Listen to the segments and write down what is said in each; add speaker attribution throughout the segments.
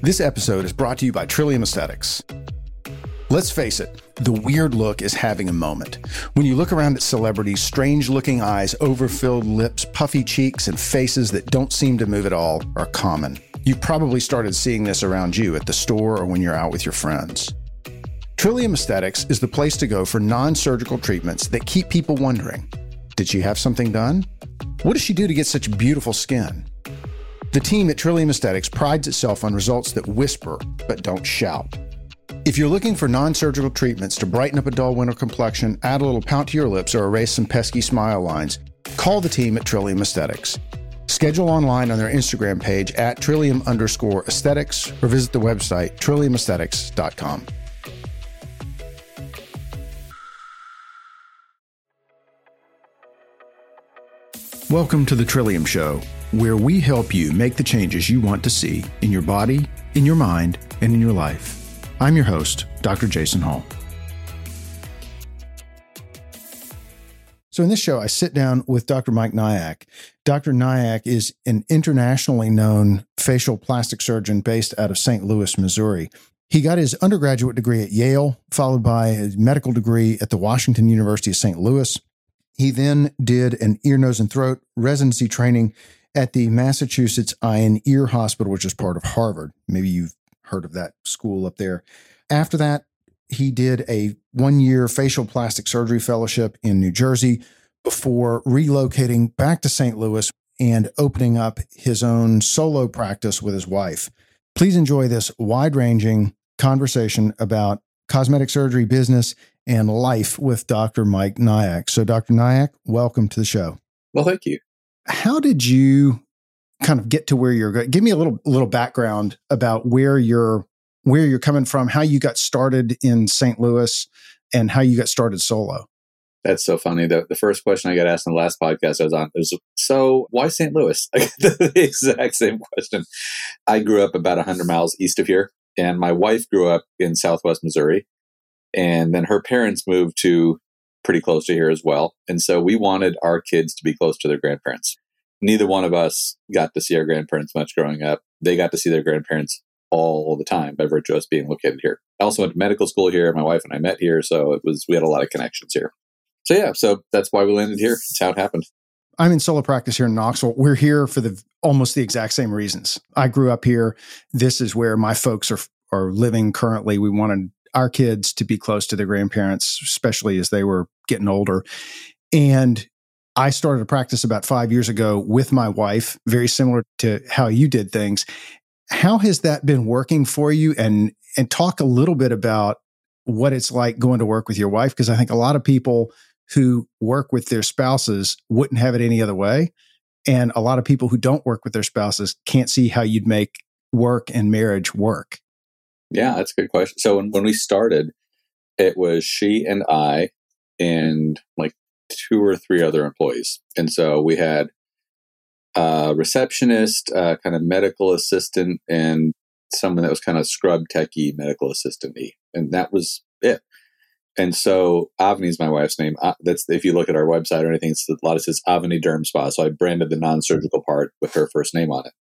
Speaker 1: This episode is brought to you by Trillium Aesthetics. Let's face it, the weird look is having a moment. When you look around at celebrities, strange looking eyes, overfilled lips, puffy cheeks, and faces that don't seem to move at all are common. You've probably started seeing this around you at the store or when you're out with your friends. Trillium Aesthetics is the place to go for non surgical treatments that keep people wondering Did she have something done? What does she do to get such beautiful skin? The team at Trillium Aesthetics prides itself on results that whisper but don't shout. If you're looking for non surgical treatments to brighten up a dull winter complexion, add a little pout to your lips, or erase some pesky smile lines, call the team at Trillium Aesthetics. Schedule online on their Instagram page at trillium underscore aesthetics or visit the website trilliumaesthetics.com. Welcome to the Trillium Show, where we help you make the changes you want to see in your body, in your mind, and in your life. I'm your host, Dr. Jason Hall. So, in this show, I sit down with Dr. Mike Nayak. Dr. Nayak is an internationally known facial plastic surgeon based out of St. Louis, Missouri. He got his undergraduate degree at Yale, followed by a medical degree at the Washington University of St. Louis. He then did an ear, nose, and throat residency training at the Massachusetts Eye and Ear Hospital, which is part of Harvard. Maybe you've heard of that school up there. After that, he did a one year facial plastic surgery fellowship in New Jersey before relocating back to St. Louis and opening up his own solo practice with his wife. Please enjoy this wide ranging conversation about cosmetic surgery business and life with Dr. Mike Nayak. So, Dr. Nayak, welcome to the show.
Speaker 2: Well, thank you.
Speaker 1: How did you kind of get to where you're going? Give me a little little background about where you're where you're coming from, how you got started in St. Louis, and how you got started solo.
Speaker 2: That's so funny. The, the first question I got asked in the last podcast I was on was, so why St. Louis? the exact same question. I grew up about 100 miles east of here, and my wife grew up in southwest Missouri. And then her parents moved to pretty close to here as well. And so we wanted our kids to be close to their grandparents. Neither one of us got to see our grandparents much growing up. They got to see their grandparents all the time by virtue of us being located here. I also went to medical school here. My wife and I met here. So it was, we had a lot of connections here. So yeah, so that's why we landed here. It's how it happened.
Speaker 1: I'm in solo practice here in Knoxville. We're here for the almost the exact same reasons. I grew up here. This is where my folks are are living currently. We wanted our kids to be close to their grandparents, especially as they were getting older. And I started a practice about five years ago with my wife, very similar to how you did things. How has that been working for you? And and talk a little bit about what it's like going to work with your wife, because I think a lot of people who work with their spouses wouldn't have it any other way. And a lot of people who don't work with their spouses can't see how you'd make work and marriage work.
Speaker 2: Yeah, that's a good question. So when, when we started, it was she and I and like two or three other employees. And so we had a receptionist, uh, kind of medical assistant, and someone that was kind of scrub techie medical assistant And that was it. And so Avani is my wife's name. Uh, that's if you look at our website or anything, it's a lot of says Avani Derm Spa. So I branded the non-surgical part with her first name on it.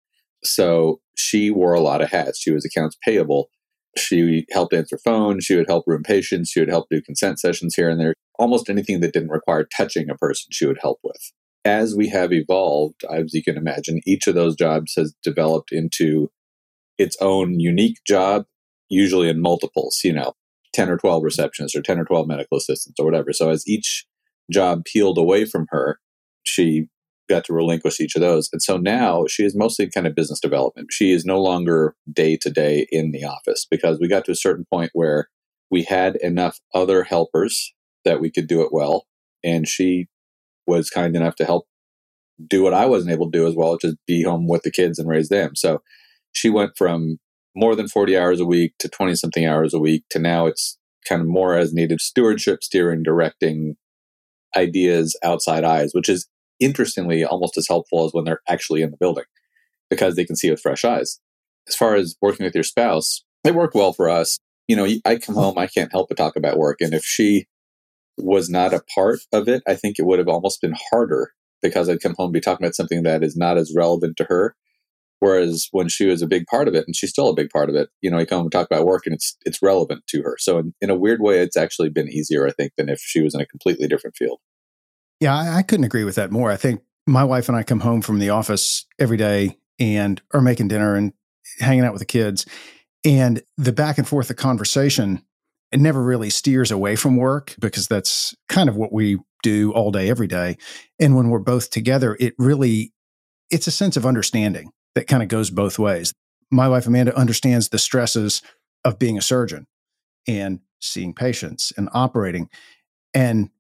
Speaker 2: So she wore a lot of hats. She was accounts payable. She helped answer phones. She would help room patients. She would help do consent sessions here and there. Almost anything that didn't require touching a person, she would help with. As we have evolved, as you can imagine, each of those jobs has developed into its own unique job, usually in multiples, you know, 10 or 12 receptionists or 10 or 12 medical assistants or whatever. So as each job peeled away from her, she got to relinquish each of those. And so now she is mostly kind of business development. She is no longer day to day in the office because we got to a certain point where we had enough other helpers that we could do it well. And she was kind enough to help do what I wasn't able to do as well, just be home with the kids and raise them. So she went from more than 40 hours a week to 20 something hours a week to now it's kind of more as needed stewardship, steering, directing ideas outside eyes, which is interestingly almost as helpful as when they're actually in the building because they can see with fresh eyes. As far as working with your spouse, it worked well for us. You know, I come home, I can't help but talk about work. And if she was not a part of it, I think it would have almost been harder because I'd come home and be talking about something that is not as relevant to her. Whereas when she was a big part of it, and she's still a big part of it, you know, I come and talk about work, and it's it's relevant to her. So in, in a weird way, it's actually been easier, I think, than if she was in a completely different field.
Speaker 1: Yeah, I, I couldn't agree with that more. I think my wife and I come home from the office every day and are making dinner and hanging out with the kids, and the back and forth, the conversation, it never really steers away from work because that's kind of what we do all day, every day. And when we're both together, it really it's a sense of understanding that kind of goes both ways. My wife Amanda understands the stresses of being a surgeon and seeing patients and operating. And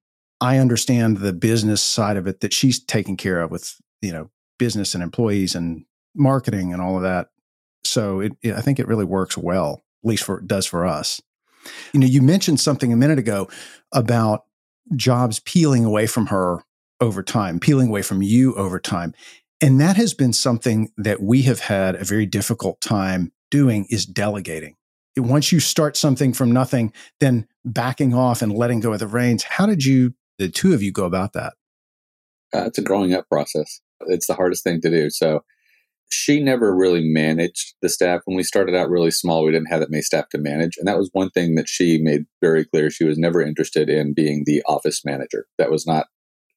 Speaker 1: I understand the business side of it that she's taking care of with, you know, business and employees and marketing and all of that. So it, it, I think it really works well, at least for it does for us. You know, you mentioned something a minute ago about jobs peeling away from her over time, peeling away from you over time. And that has been something that we have had a very difficult time doing is delegating. Once you start something from nothing, then backing off and letting go of the reins. How did you, the two of you, go about that?
Speaker 2: Uh, it's a growing up process. It's the hardest thing to do. So she never really managed the staff. When we started out really small, we didn't have that many staff to manage. And that was one thing that she made very clear. She was never interested in being the office manager. That was not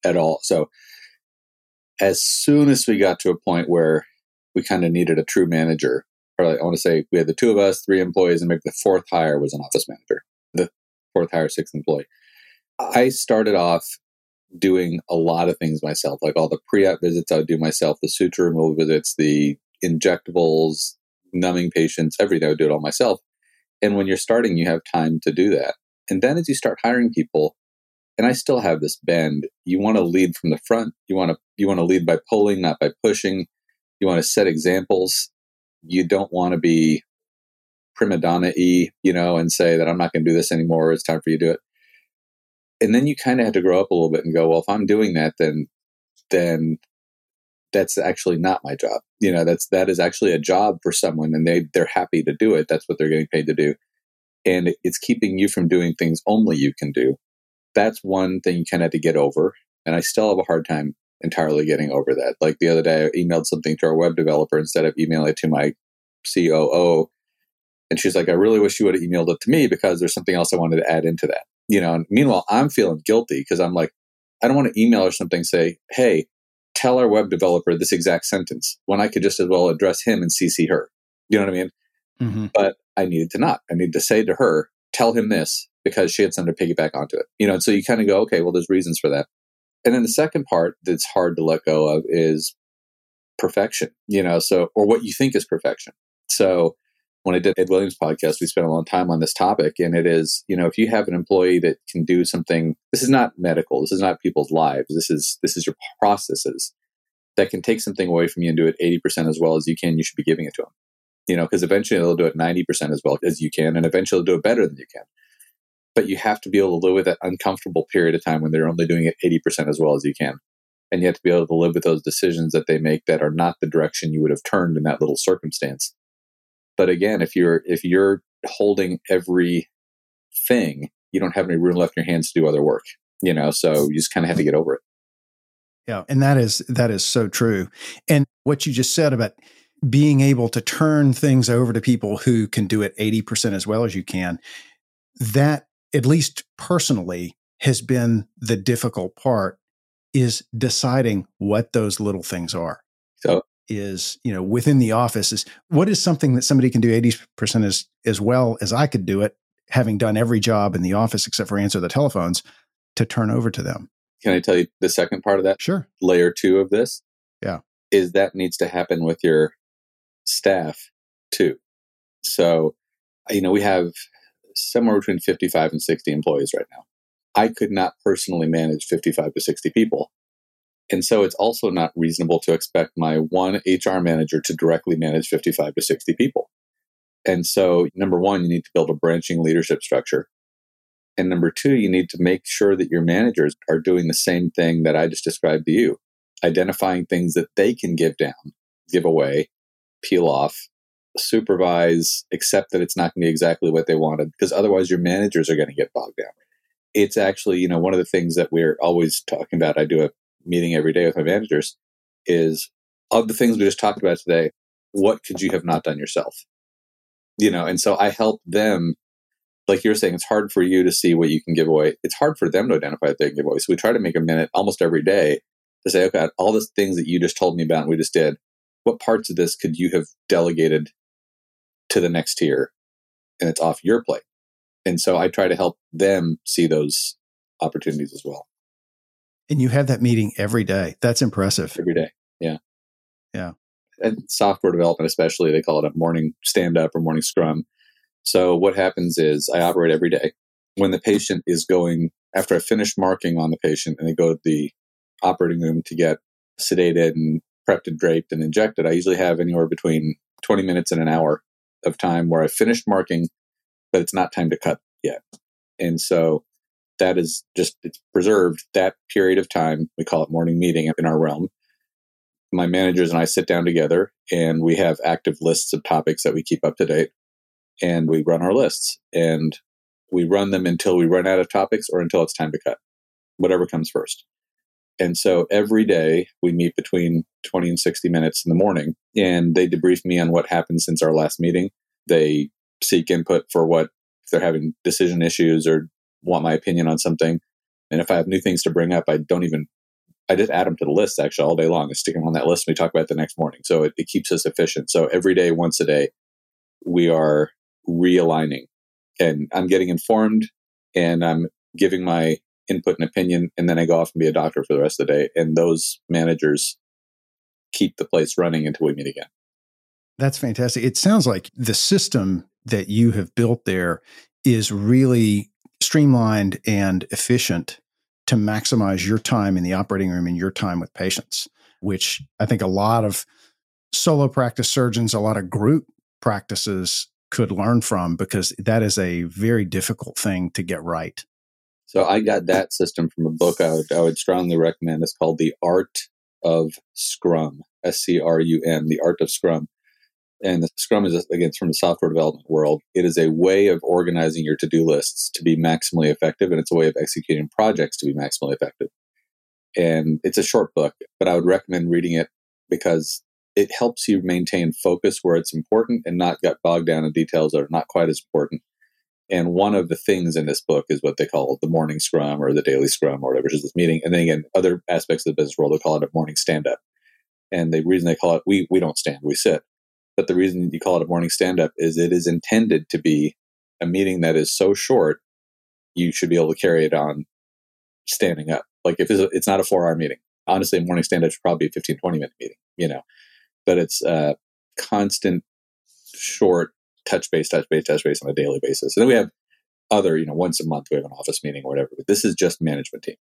Speaker 2: at all. So as soon as we got to a point where we kind of needed a true manager, or I want to say we had the two of us, three employees, and maybe the fourth hire was an office manager, the fourth hire, sixth employee. I started off doing a lot of things myself, like all the pre-op visits I would do myself, the suture removal visits, the injectables, numbing patients, everything I would do it all myself. And when you're starting, you have time to do that. And then as you start hiring people, and I still have this bend. You want to lead from the front. You want to you want to lead by pulling, not by pushing. You want to set examples. You don't want to be prima donna y, you know, and say that I'm not going to do this anymore. It's time for you to do it. And then you kind of had to grow up a little bit and go, well, if I'm doing that, then then that's actually not my job. You know, that's that is actually a job for someone, and they they're happy to do it. That's what they're getting paid to do, and it's keeping you from doing things only you can do that's one thing you kind of had to get over. And I still have a hard time entirely getting over that. Like the other day, I emailed something to our web developer instead of emailing it to my COO. And she's like, I really wish you would have emailed it to me because there's something else I wanted to add into that. You know, and meanwhile, I'm feeling guilty because I'm like, I don't want to email or something say, hey, tell our web developer this exact sentence when I could just as well address him and CC her. You know what I mean? Mm-hmm. But I needed to not. I need to say to her, tell him this because she had something to piggyback onto it. You know, and so you kind of go, okay, well, there's reasons for that. And then the second part that's hard to let go of is perfection, you know, so, or what you think is perfection. So when I did Ed Williams podcast, we spent a long time on this topic. And it is, you know, if you have an employee that can do something, this is not medical, this is not people's lives, this is, this is your processes that can take something away from you and do it 80% as well as you can, you should be giving it to them. You know, because eventually they'll do it 90% as well as you can, and eventually they'll do it better than you can but you have to be able to live with that uncomfortable period of time when they're only doing it 80% as well as you can. And you have to be able to live with those decisions that they make that are not the direction you would have turned in that little circumstance. But again, if you're if you're holding every thing, you don't have any room left in your hands to do other work. You know, so you just kind of have to get over it.
Speaker 1: Yeah, and that is that is so true. And what you just said about being able to turn things over to people who can do it 80% as well as you can, that at least personally, has been the difficult part is deciding what those little things are.
Speaker 2: So
Speaker 1: is, you know, within the office is what is something that somebody can do 80% as as well as I could do it, having done every job in the office except for answer the telephones to turn over to them.
Speaker 2: Can I tell you the second part of that?
Speaker 1: Sure.
Speaker 2: Layer two of this.
Speaker 1: Yeah.
Speaker 2: Is that needs to happen with your staff too. So, you know, we have somewhere between 55 and 60 employees right now. I could not personally manage 55 to 60 people. And so it's also not reasonable to expect my one HR manager to directly manage 55 to 60 people. And so, number one, you need to build a branching leadership structure. And number two, you need to make sure that your managers are doing the same thing that I just described to you, identifying things that they can give down, give away, peel off, supervise, accept that it's not going to be exactly what they wanted, because otherwise your managers are going to get bogged down. It's actually, you know, one of the things that we're always talking about. I do a meeting every day with my managers is of the things we just talked about today. what could you have not done yourself? You know, and so I help them. Like you're saying, it's hard for you to see what you can give away. It's hard for them to identify that they can give away. So we try to make a minute almost every day to say, okay, all the things that you just told me about and we just did, what parts of this could you have delegated to the next tier and it's off your plate? And so I try to help them see those opportunities as well.
Speaker 1: And you have that meeting every day. That's impressive.
Speaker 2: Every day. Yeah.
Speaker 1: Yeah.
Speaker 2: And software development, especially, they call it a morning stand up or morning scrum. So what happens is I operate every day. When the patient is going, after I finish marking on the patient and they go to the operating room to get sedated and prepped and draped and injected, I usually have anywhere between 20 minutes and an hour of time where I finished marking, but it's not time to cut yet. And so that is just it's preserved that period of time. We call it morning meeting in our realm. My managers and I sit down together and we have active lists of topics that we keep up to date and we run our lists and we run them until we run out of topics or until it's time to cut, whatever comes first. And so every day we meet between 20 and 60 minutes in the morning and they debrief me on what happened since our last meeting. They seek input for what, if they're having decision issues or want my opinion on something. And if I have new things to bring up, I don't even, I just add them to the list actually all day long and stick them on that list. And we talk about it the next morning. So it, it keeps us efficient. So every day, once a day, we are realigning and I'm getting informed and I'm giving my input and opinion, and then I go off and be a doctor for the rest of the day. And those managers keep the place running until we meet again.
Speaker 1: That's fantastic. It sounds like the system that you have built there is really streamlined and efficient to maximize your time in the operating room and your time with patients, which I think a lot of solo practice surgeons, a lot of group practices could learn from because that is a very difficult thing to get right.
Speaker 2: So I got that system from a book I would, I would strongly recommend. It's called The Art of Scrum, S C R U M, The Art of Scrum. And the Scrum is, again, from the software development world. It is a way of organizing your to do lists to be maximally effective, and it's a way of executing projects to be maximally effective. And it's a short book, but I would recommend reading it because it helps you maintain focus where it's important and not get bogged down in details that are not quite as important. And one of the things in this book is what they call the morning scrum or the daily scrum or whatever, which is this meeting. And then again, other aspects of the business world, they call it a morning stand up. And the reason they call it, we, we don't stand, we sit. But the reason you call it a morning stand up is it is intended to be a meeting that is so short, you should be able to carry it on standing up. Like if it's, a, it's not a four hour meeting, honestly, a morning stand up should probably be a 15, 20 minute meeting, you know, but it's a constant, short, touch base, touch base, touch base on a daily basis. And then we have other, you know, once a month we have an office meeting or whatever. But this is just management team.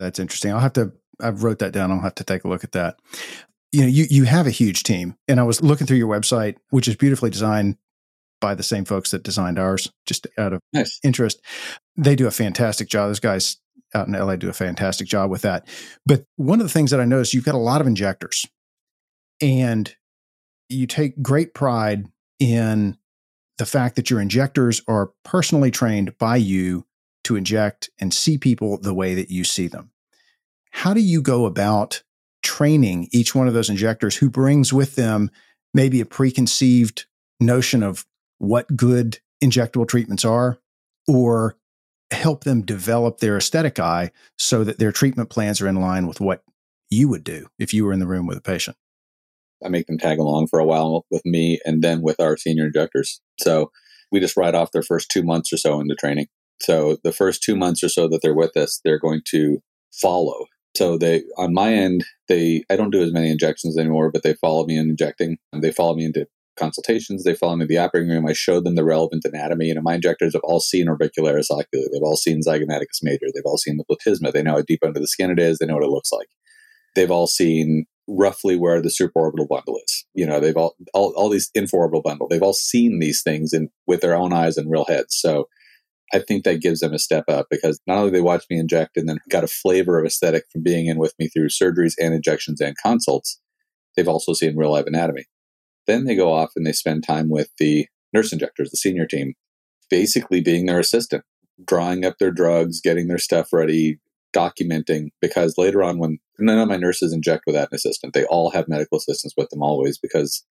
Speaker 1: That's interesting. I'll have to. I've wrote that down. I'll have to take a look at that. You know, you you have a huge team, and I was looking through your website, which is beautifully designed by the same folks that designed ours, just out of nice. interest. They do a fantastic job. Those guys out in LA do a fantastic job with that. But one of the things that I noticed, you've got a lot of injectors, and you take great pride in the fact that your injectors are personally trained by you to inject and see people the way that you see them. How do you go about training each one of those injectors who brings with them maybe a preconceived notion of what good injectable treatments are or help them develop their aesthetic eye so that their treatment plans are in line with what you would do if you were in the room with a patient?
Speaker 2: I make them tag along for a while with me and then with our senior injectors. So we just ride off their first two months or so into training. So the first two months or so that they're with us, they're going to follow. So they, on my end, they, I don't do as many injections anymore, but they follow me in injecting. They follow me into consultations. They follow me to the operating room. I show them the relevant anatomy. You know, my injectors have all seen orbicularis oculi. They've all seen zygomaticus major. They've all seen the platysma. They know how deep under the skin it is. They know what it looks like. They've all seen roughly where the supraorbital bundle is. You know, they've all, all, all these infraorbital bundle, they've all seen these things in with their own eyes and real heads. So I think that gives them a step up because not only they watch me inject and then got a flavor of aesthetic from being in with me through surgeries and injections and consults, they've also seen real life anatomy. Then they go off and they spend time with the nurse injectors, the senior team, basically being their assistant, drawing up their drugs, getting their stuff ready, documenting because later on when none of my nurses inject without an assistant they all have medical assistants with them always because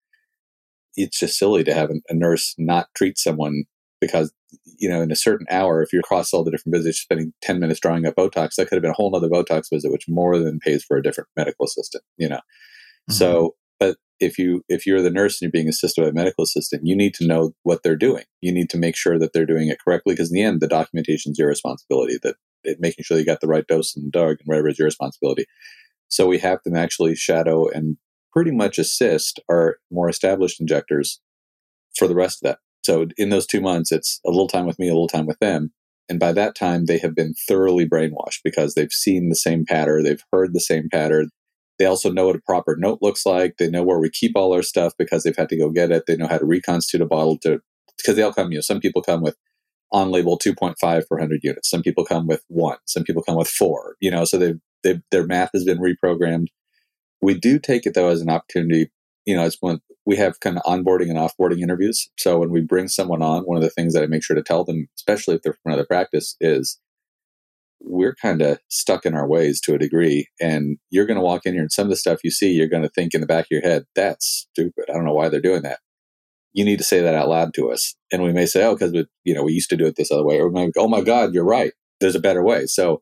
Speaker 2: it's just silly to have a nurse not treat someone because you know in a certain hour if you're across all the different visits spending 10 minutes drawing up botox that could have been a whole other botox visit which more than pays for a different medical assistant you know? Mm-hmm. so but if you if you're the nurse and you're being assisted by a medical assistant you need to know what they're doing. You need to make sure that they're doing it correctly because in the end the documentation is your responsibility that it, making sure you got the right dose and dog and whatever is your responsibility. So we have them actually shadow and pretty much assist our more established injectors for the rest of that so in those two months, it's a little time with me, a little time with them. And by that time, they have been thoroughly brainwashed because they've seen the same pattern, they've heard the same pattern. They also know what a proper note looks like. They know where we keep all our stuff because they've had to go get it. They know how to reconstitute a bottle to because they all come. You know, some people come with on label 2.5 per 100 units. Some people come with one. Some people come with four. You know, so they've, they've their math has been reprogrammed. We do take it though as an opportunity. You know, it's one we have kind of onboarding and offboarding interviews. So when we bring someone on, one of the things that I make sure to tell them, especially if they're from another practice, is we're kind of stuck in our ways to a degree. And you're going to walk in here and some of the stuff you see, you're going to think in the back of your head, that's stupid. I don't know why they're doing that. You need to say that out loud to us. And we may say, oh, because we, you know, we used to do it this other way. Or we might go, oh my God, you're right. There's a better way. So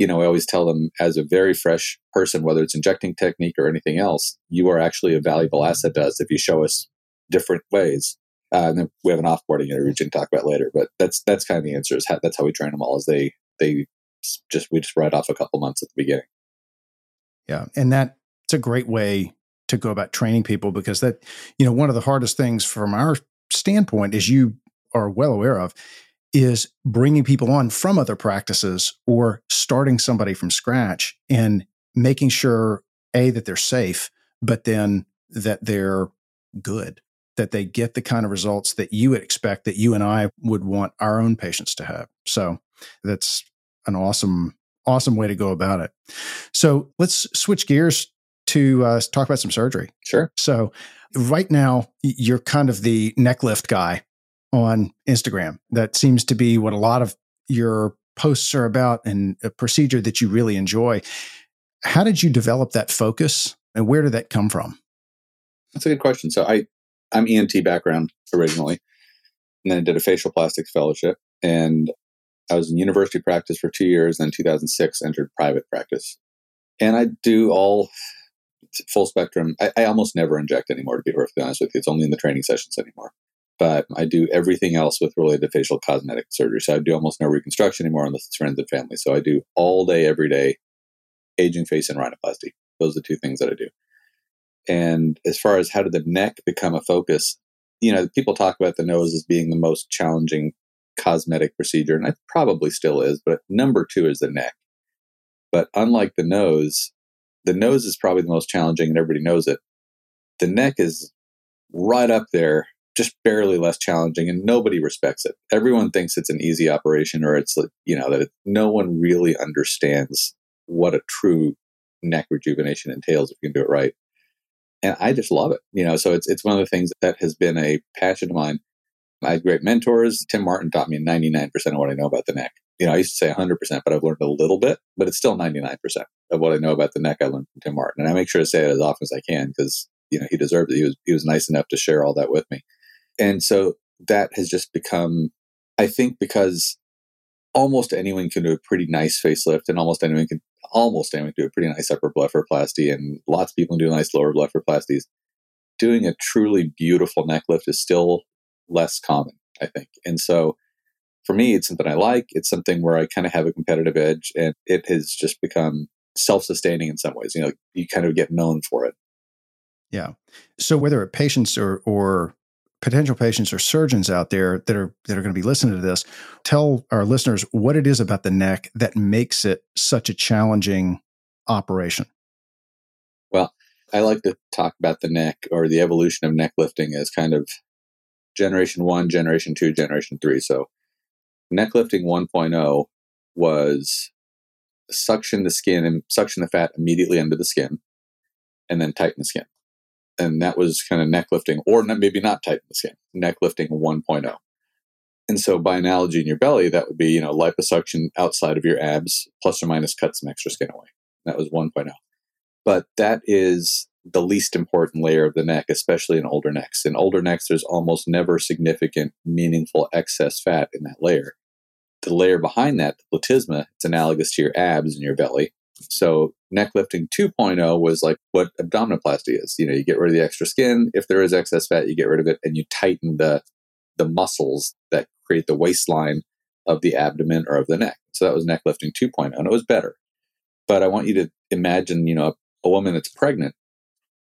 Speaker 2: you know, I always tell them as a very fresh person, whether it's injecting technique or anything else, you are actually a valuable asset to us if you show us different ways. Uh, and then we have an offboarding interview we can talk about later, but that's that's kind of the answer. Is how, that's how we train them all. Is they they just we just write off a couple months at the beginning.
Speaker 1: Yeah, and that it's a great way to go about training people because that you know one of the hardest things from our standpoint, is you are well aware of, is bringing people on from other practices or starting somebody from scratch and making sure a that they're safe but then that they're good that they get the kind of results that you would expect that you and I would want our own patients to have. So that's an awesome awesome way to go about it. So let's switch gears to uh, talk about some surgery.
Speaker 2: Sure.
Speaker 1: So right now you're kind of the neck lift guy on Instagram. That seems to be what a lot of your posts are about and a procedure that you really enjoy. How did you develop that focus and where did that come from?
Speaker 2: That's a good question. So I I'm ENT background originally, and then I did a facial plastics fellowship, and I was in university practice for two years. Then 2006 entered private practice, and I do all full spectrum. I, I almost never inject anymore. To be perfectly honest with you, it's only in the training sessions anymore but I do everything else with related facial cosmetic surgery. So I do almost no reconstruction anymore unless it's friends and family. So I do all day, every day, aging face and rhinoplasty. Those are the two things that I do. And as far as how did the neck become a focus, you know, people talk about the nose as being the most challenging cosmetic procedure, and it probably still is, but number two is the neck. But unlike the nose, the nose is probably the most challenging and everybody knows it. The neck is right up there just barely less challenging and nobody respects it. Everyone thinks it's an easy operation or it's, you know, that it, no one really understands what a true neck rejuvenation entails if you can do it right. And I just love it, you know, so it's, it's one of the things that has been a passion of mine. I had great mentors. Tim Marten taught me 99% of what I know about the neck. You know, I used to say 100%, but I've learned a little bit, but it's still 99% of what I know about the neck I learned from Tim Marten. And I make sure to say it as often as I can because, you know, he deserved it. He was, he was nice enough to share all that with me. And so that has just become, I think, because almost anyone can do a pretty nice facelift and almost anyone can almost anyone can do a pretty nice upper blepharoplasty and lots of people can do nice lower blepharoplasties. Doing a truly beautiful neck lift is still less common, I think. And so for me, it's something I like. It's something where I kind of have a competitive edge and it has just become self-sustaining in some ways. You know, you kind of get known for it.
Speaker 1: Yeah. So whether patients or or potential patients or surgeons out there that are that are going to be listening to this tell our listeners what it is about the neck that makes it such a challenging operation.
Speaker 2: Well i like to talk about the neck or the evolution of neck lifting as kind of generation 1 generation 2 generation 3 so neck lifting 1.0 was suction the skin and suction the fat immediately under the skin and then tighten the skin and that was kind of neck lifting, or maybe not tighten the skin, neck lifting 1.0. And so, by analogy, in your belly, that would be you know liposuction outside of your abs, plus or minus cut some extra skin away. That was 1.0. But that is the least important layer of the neck, especially in older necks. In older necks, there's almost never significant, meaningful excess fat in that layer. The layer behind that, the platysma, it's analogous to your abs in your belly. So neck lifting 2.0 was like what abdominoplasty is. You know, you get rid of the extra skin. If there is excess fat, you get rid of it and you tighten the the muscles that create the waistline of the abdomen or of the neck. So that was neck lifting 2.0 and it was better. But I want you to imagine, you know, a, a woman that's pregnant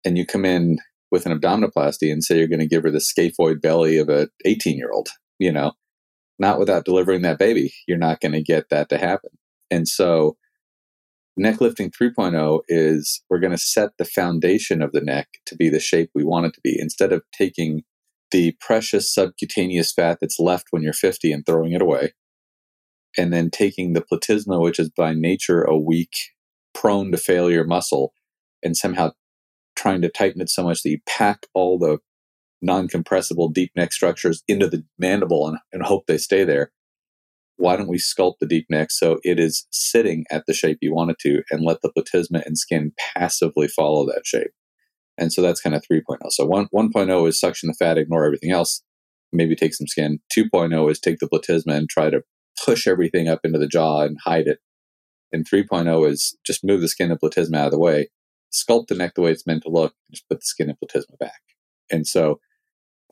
Speaker 2: and you come in with an abdominoplasty and say you're going to give her the scaphoid belly of a 18 year old, you know, not without delivering that baby. You're not going to get that to happen. And so neck lifting 3.0 is we're going to set the foundation of the neck to be the shape we want it to be. Instead of taking the precious subcutaneous fat that's left when you're 50 and throwing it away and then taking the platysma which is by nature a weak prone to failure muscle and somehow trying to tighten it so much that you pack all the non-compressible deep neck structures into the mandible and, and hope they stay there why don't we sculpt the deep neck so it is sitting at the shape you want it to and let the platysma and skin passively follow that shape. And so that's kind of 3.0 so 1, 1.0 is suction the fat ignore everything else. Maybe take some skin. 2.0 is take the platysma and try to push everything up into the jaw and hide it. And 3.0 is just move the skin and platysma out of the way. Sculpt the neck the way it's meant to look, and just put the skin and platysma back. And so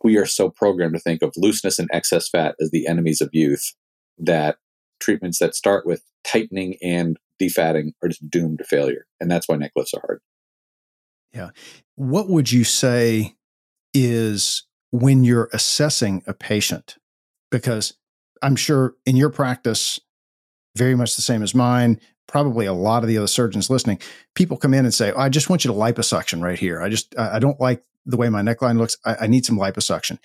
Speaker 2: we are so programmed to think of looseness and excess fat as the enemies of youth that treatments that start with tightening and defatting are just doomed to failure. And that's why neck lifts are hard.
Speaker 1: Yeah. What would you say is when you're assessing a patient? Because I'm sure in your practice, very much the same as mine, probably a lot of the other surgeons listening, people come in and say, oh, I just want you to liposuction right here. I just, I don't like the way my neckline looks. I, I need some liposuction.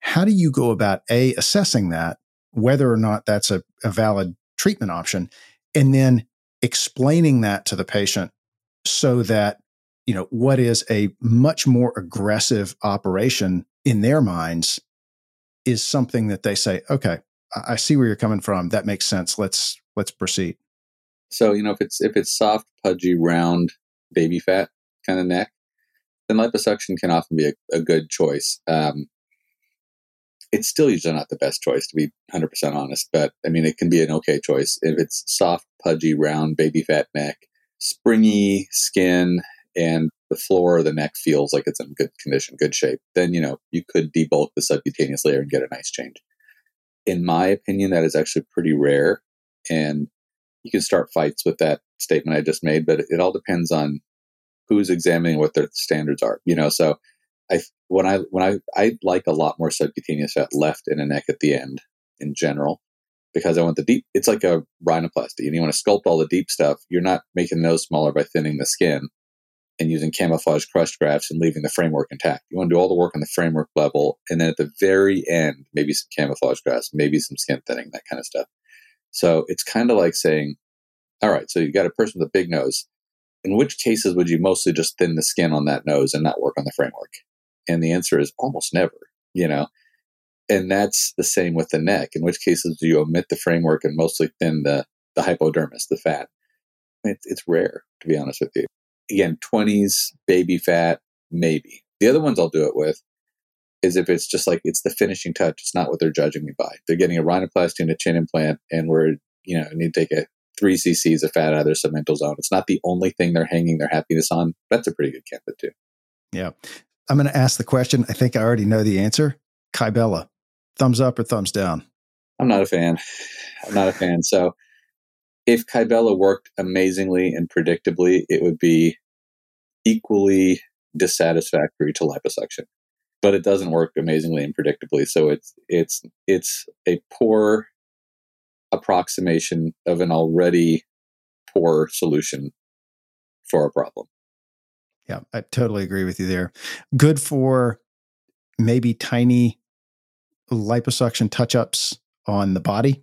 Speaker 1: How do you go about A, assessing that, whether or not that's a, a valid treatment option, and then explaining that to the patient so that, you know, what is a much more aggressive operation in their minds is something that they say, okay, I see where you're coming from. That makes sense. Let's let's proceed.
Speaker 2: So you know, if it's if it's soft, pudgy, round, baby fat kind of neck, then liposuction can often be a, a good choice. Um, it's still usually not the best choice to be 100% honest, but I mean, it can be an okay choice if it's soft, pudgy, round, baby fat neck, springy skin, and the floor of the neck feels like it's in good condition, good shape. Then you know you could debulk the subcutaneous layer and get a nice change. In my opinion, that is actually pretty rare, and you can start fights with that statement I just made, but it all depends on who's examining what their standards are. You know, so I when I when I I like a lot more subcutaneous fat left in a neck at the end in general because I want the deep. It's like a rhinoplasty, and you want to sculpt all the deep stuff. You're not making the nose smaller by thinning the skin and using camouflage crushed grafts and leaving the framework intact. You want to do all the work on the framework level, and then at the very end, maybe some camouflage grafts, maybe some skin thinning, that kind of stuff. So it's kind of like saying, all right, so you got a person with a big nose. In which cases would you mostly just thin the skin on that nose and not work on the framework? And the answer is almost never, you know? And that's the same with the neck. In which cases do you omit the framework and mostly thin the, the hypodermis, the fat? It's, it's rare, to be honest with you. Again, 20s, baby fat, maybe. The other ones I'll do it with is if it's just like it's the finishing touch. It's not what they're judging me by. They're getting a rhinoplasty and a chin implant, and we're you know need to take a three cc's of fat out of their submental zone. It's not the only thing they're hanging their happiness on. That's a pretty good candidate too.
Speaker 1: Yeah, I'm going to ask the question. I think I already know the answer. Kybella, thumbs up or thumbs down?
Speaker 2: I'm not a fan. I'm not a fan. So if Kybella worked amazingly and predictably, it would be equally dissatisfactory to liposuction but it doesn't work amazingly and predictably. So it's it's it's a poor approximation of an already poor solution for a problem.
Speaker 1: Yeah, I totally agree with you there. Good for maybe tiny liposuction touch ups on the body,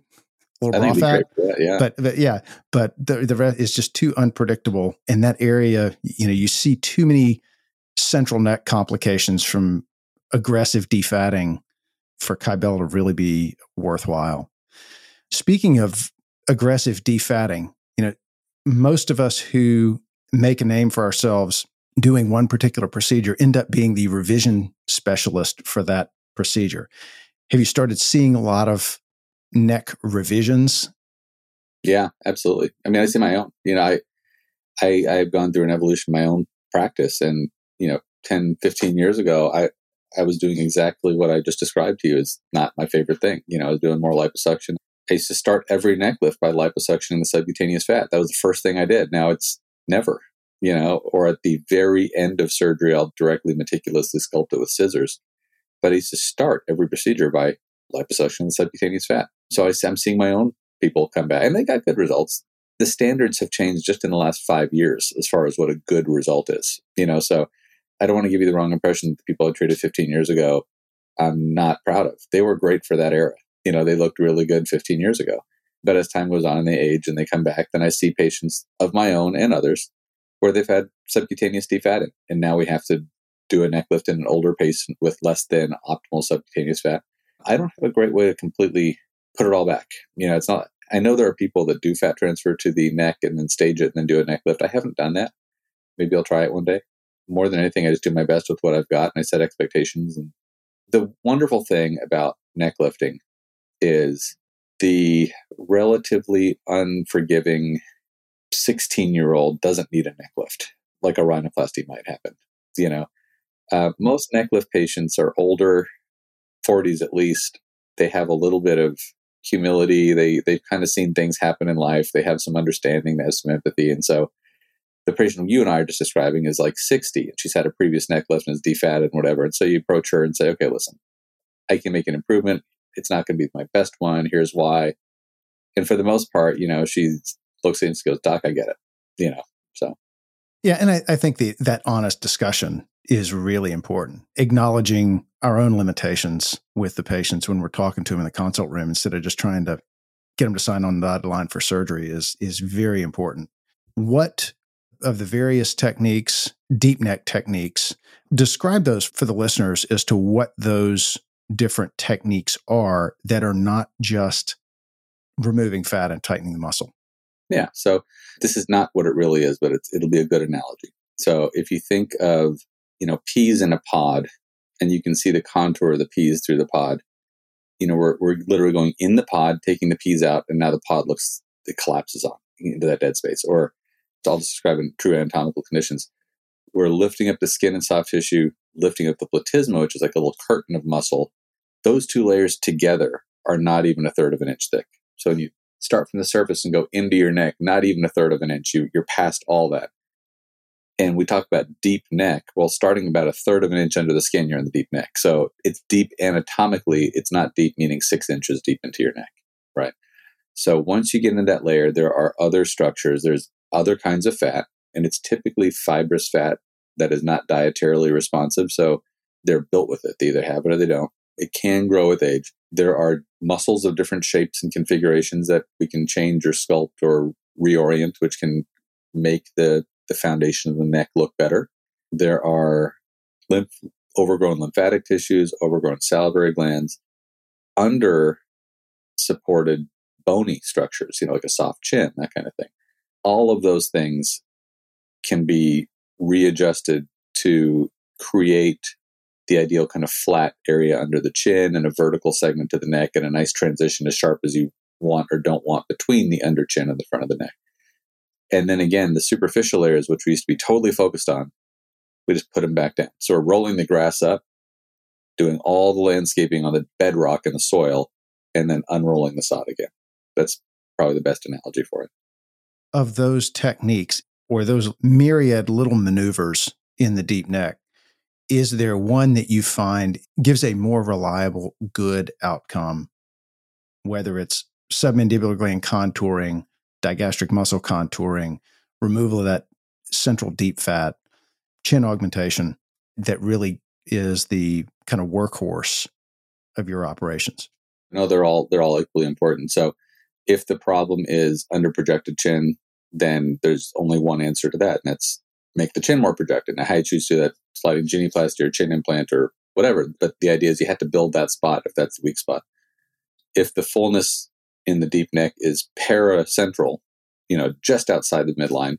Speaker 2: little bra fat. yeah.
Speaker 1: But, but yeah, but the the rest is just too unpredictable in that area. You know, you see too many central neck complications from aggressive defatting for Kybella to really be worthwhile. Speaking of aggressive defatting, you know, most of us who make a name for ourselves doing one particular procedure end up being the revision specialist for that procedure. Have you started seeing a lot of neck revisions?
Speaker 2: Yeah, absolutely. I mean, I see my own. You know, I I I've gone through an evolution of my own practice and, you know, 10, 15 years ago, I I was doing exactly what I just described to you is not my favorite thing. You know, I was doing more liposuction. I used to start every neck lift by liposuction liposuctioning the subcutaneous fat. That was the first thing I did. Now it's never, you know, or at the very end of surgery, I'll directly meticulously sculpt it with scissors. But I used to start every procedure by liposuction the subcutaneous fat. So I, I'm seeing my own people come back and they got good results. The standards have changed just in the last five years as far as what a good result is, you know, so I don't want to give you the wrong impression that the people I treated 15 years ago, I'm not proud of. They were great for that era. You know, they looked really good 15 years ago. But as time goes on and they age and they come back, then I see patients of my own and others where they've had subcutaneous defatting. And now we have to do a neck lift in an older patient with less than optimal subcutaneous fat. I don't have a great way to completely put it all back. You know, it's not, I know there are people that do fat transfer to the neck and then stage it and then do a neck lift. I haven't done that. Maybe I'll try it one day more than anything, I just do my best with what I've got and I set expectations. And the wonderful thing about neck lifting is the relatively unforgiving 16 year old doesn't need a neck lift like a rhinoplasty might happen. You know, uh, most neck lift patients are older, 40s at least. They have a little bit of humility. They they've kind of seen things happen in life. They have some understanding. They have some empathy, and so the patient you and I are just describing is like 60 and she's had a previous neck lift and is defatted and whatever. And so you approach her and say, okay, listen, I can make an improvement. It's not going to be my best one. Here's why. And for the most part, you know, she looks at it and goes, Doc, I get it. You know, so.
Speaker 1: Yeah. And I, I think the, that honest discussion is really important. Acknowledging our own limitations with the patients when we're talking to them in the consult room instead of just trying to get them to sign on the dotted line for surgery is is very important. What of the various techniques, deep neck techniques, describe those for the listeners as to what those different techniques are that are not just removing fat and tightening the muscle.
Speaker 2: Yeah. So this is not what it really is, but it'll be a good analogy. So if you think of, you know, peas in a pod and you can see the contour of the peas through the pod, you know, we're, we're literally going in the pod, taking the peas out, and now the pod looks, it collapses on into that dead space. Or I'll just describe in true anatomical conditions. We're lifting up the skin and soft tissue, lifting up the platysma, which is like a little curtain of muscle. Those two layers together are not even a third of an inch thick. So when you start from the surface and go into your neck, not even a third of an inch, you, you're past all that. And we talk about deep neck. Well, starting about a third of an inch under the skin, you're in the deep neck. So it's deep anatomically. It's not deep, meaning six inches deep into your neck, right? So once you get into that layer, there are other structures. There's other kinds of fat, and it's typically fibrous fat that is not dietarily responsive. So they're built with it. They either have it or they don't. It can grow with age. There are muscles of different shapes and configurations that we can change or sculpt or reorient, which can make the, the foundation of the neck look better. There are lymph, overgrown lymphatic tissues, overgrown salivary glands, under supported bony structures, you know, like a soft chin, that kind of thing all of those things can be readjusted to create the ideal kind of flat area under the chin and a vertical segment to the neck and a nice transition as sharp as you want or don't want between the under chin and the front of the neck. And then again, the superficial areas, which we used to be totally focused on, we just put them back down. So we're rolling the grass up, doing all the landscaping on the bedrock and the soil, and then unrolling the sod again. That's probably the best analogy for it
Speaker 1: of those techniques or those myriad little maneuvers in the deep neck, is there one that you find gives a more reliable, good outcome, whether it's submandibular gland contouring, digastric muscle contouring, removal of that central deep fat, chin augmentation, that really is the kind of workhorse of your operations?
Speaker 2: No, they're all they're all equally important. So if the problem is under projected chin, then there's only one answer to that, and that's make the chin more projected. Now, how you choose to do that, sliding genioplasty or chin implant or whatever. But the idea is you have to build that spot if that's the weak spot. If the fullness in the deep neck is paracentral, you know, just outside the midline,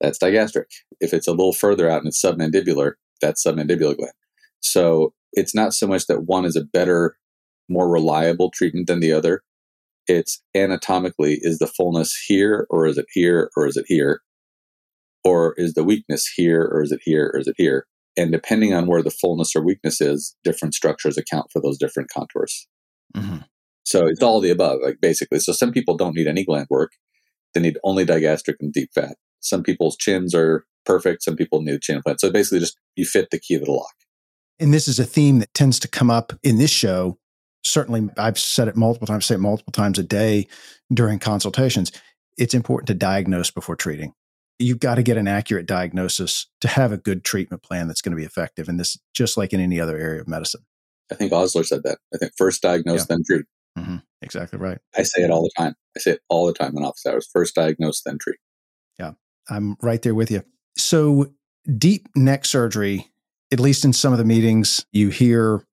Speaker 2: that's digastric. If it's a little further out and it's submandibular, that's submandibular gland. So it's not so much that one is a better, more reliable treatment than the other. It's anatomically, is the fullness here or is it here or is it here? Or is the weakness here or is it here or is it here? And depending on where the fullness or weakness is, different structures account for those different contours. Mm-hmm. So it's all the above, like basically. So some people don't need any gland work. They need only digastric and deep fat. Some people's chins are perfect. Some people need a chin implant. So basically just you fit the key of the lock.
Speaker 1: And this is a theme that tends to come up in this show. Certainly, I've said it multiple times, say it multiple times a day during consultations. It's important to diagnose before treating. You've got to get an accurate diagnosis to have a good treatment plan that's going to be effective. And this, just like in any other area of medicine.
Speaker 2: I think Osler said that. I think first diagnose, yeah. then treat.
Speaker 1: Mm-hmm. Exactly right.
Speaker 2: I say it all the time. I say it all the time in office hours. First diagnose, then treat.
Speaker 1: Yeah, I'm right there with you. So, deep neck surgery, at least in some of the meetings, you hear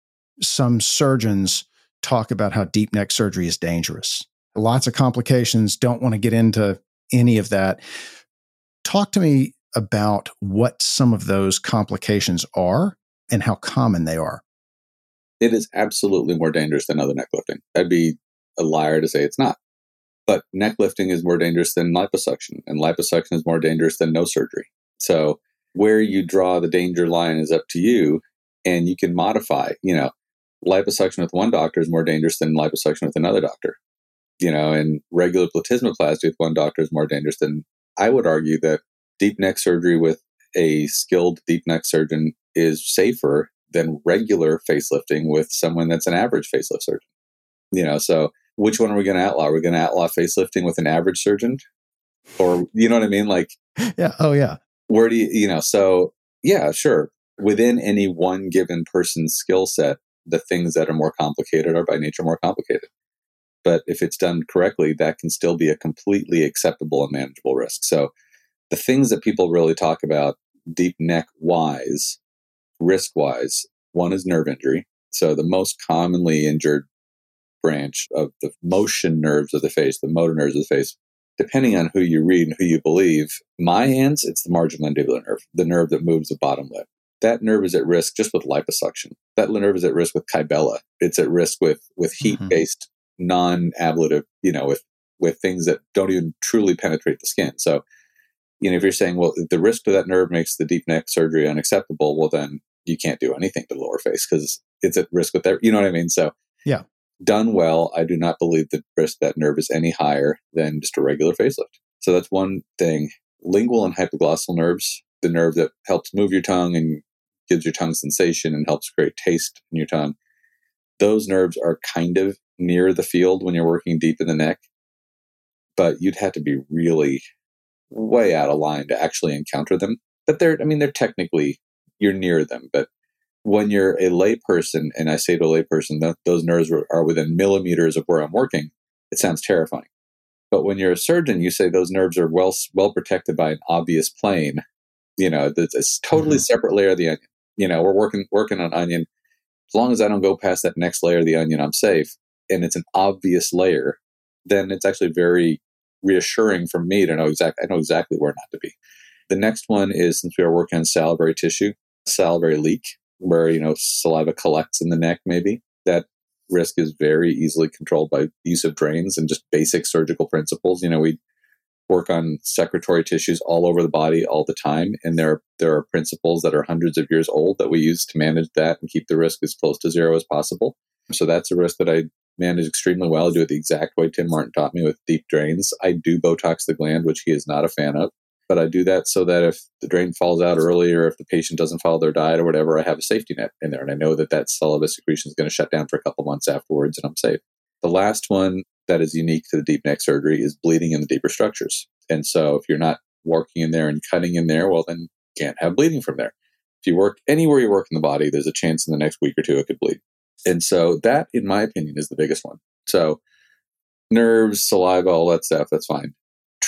Speaker 1: some surgeons talk about how deep neck surgery is dangerous. Lots of complications. Don't want to get into any of that. Talk to me about what some of those complications are and how common they are
Speaker 2: it is absolutely more dangerous than other neck lifting. I'd be a liar to say it's not. But neck lifting is more dangerous than liposuction, and liposuction is more dangerous than no surgery. So where you draw the danger line is up to you, and you can modify. You know, liposuction with one doctor is more dangerous than liposuction with another doctor. You know, and regular platysmoplasty with one doctor is more dangerous than I would argue that deep neck surgery with a skilled deep neck surgeon is safer than regular facelifting with someone that's an average facelift surgeon. You know, so which one are we going to outlaw? Are we going to outlaw facelifting with an average surgeon? Or, you know what I mean? Like,
Speaker 1: yeah. Oh, yeah.
Speaker 2: Where do you, you know, so yeah, sure. Within any one given person's skill set, the things that are more complicated are by nature more complicated. But if it's done correctly, that can still be a completely acceptable and manageable risk. So the things that people really talk about deep neck wise risk wise, one is nerve injury. So the most commonly injured branch of the motion nerves of the face, the motor nerves of the face, depending on who you read and who you believe, my hands, it's the marginal mandibular nerve, the nerve that moves the bottom lip. That nerve is at risk just with liposuction. That nerve is at risk with kybella. It's at risk with with mm-hmm. heat based mm-hmm. non ablative, you know, with with things that don't even truly penetrate the skin. So, you know, if you're saying, well, the risk to that nerve makes the deep neck surgery unacceptable, well, then you can't do anything to the lower face because it's at risk with that. You know what I mean? So
Speaker 1: yeah,
Speaker 2: done well, I do not believe the risk that nerve is any higher than just a regular facelift. So that's one thing. Lingual and hypoglossal nerves, the nerve that helps move your tongue and gives your tongue sensation and helps create taste in your tongue. Those nerves are kind of near the field when you're working deep in the neck, but you'd have to be really way out of line to actually encounter them. But they're, I mean, they're technically you're near them. But when you're a layperson, and I say to a layperson that those nerves are within millimeters of where I'm working, it sounds terrifying. But when you're a surgeon, you say those nerves are well well protected by an obvious plane. You know, it's totally mm-hmm. separate layer of the onion. You know, we're working working on onion. As long as I don't go past that next layer of the onion, I'm safe. And it's an obvious layer. Then it's actually very reassuring for me to know exactly. I know exactly where not to be. The next one is since we are working on salivary tissue, salivary leak, where you know saliva collects in the neck. Maybe that risk is very easily controlled by use of drains and just basic surgical principles. You know, we work on secretory tissues all over the body all the time, and there there are principles that are hundreds of years old that we use to manage that and keep the risk as close to zero as possible. So that's a risk that I manage extremely well. I do it the exact way Tim Marten taught me with deep drains. I do Botox the gland, which he is not a fan of but I do that so that if the drain falls out early or if the patient doesn't follow their diet or whatever, I have a safety net in there. And I know that that saliva secretion is going to shut down for a couple months afterwards and I'm safe. The last one that is unique to the deep neck surgery is bleeding in the deeper structures. And so if you're not working in there and cutting in there, well, then you can't have bleeding from there. If you work anywhere you work in the body, there's a chance in the next week or two it could bleed. And so that, in my opinion, is the biggest one. So nerves, saliva, all that stuff, that's fine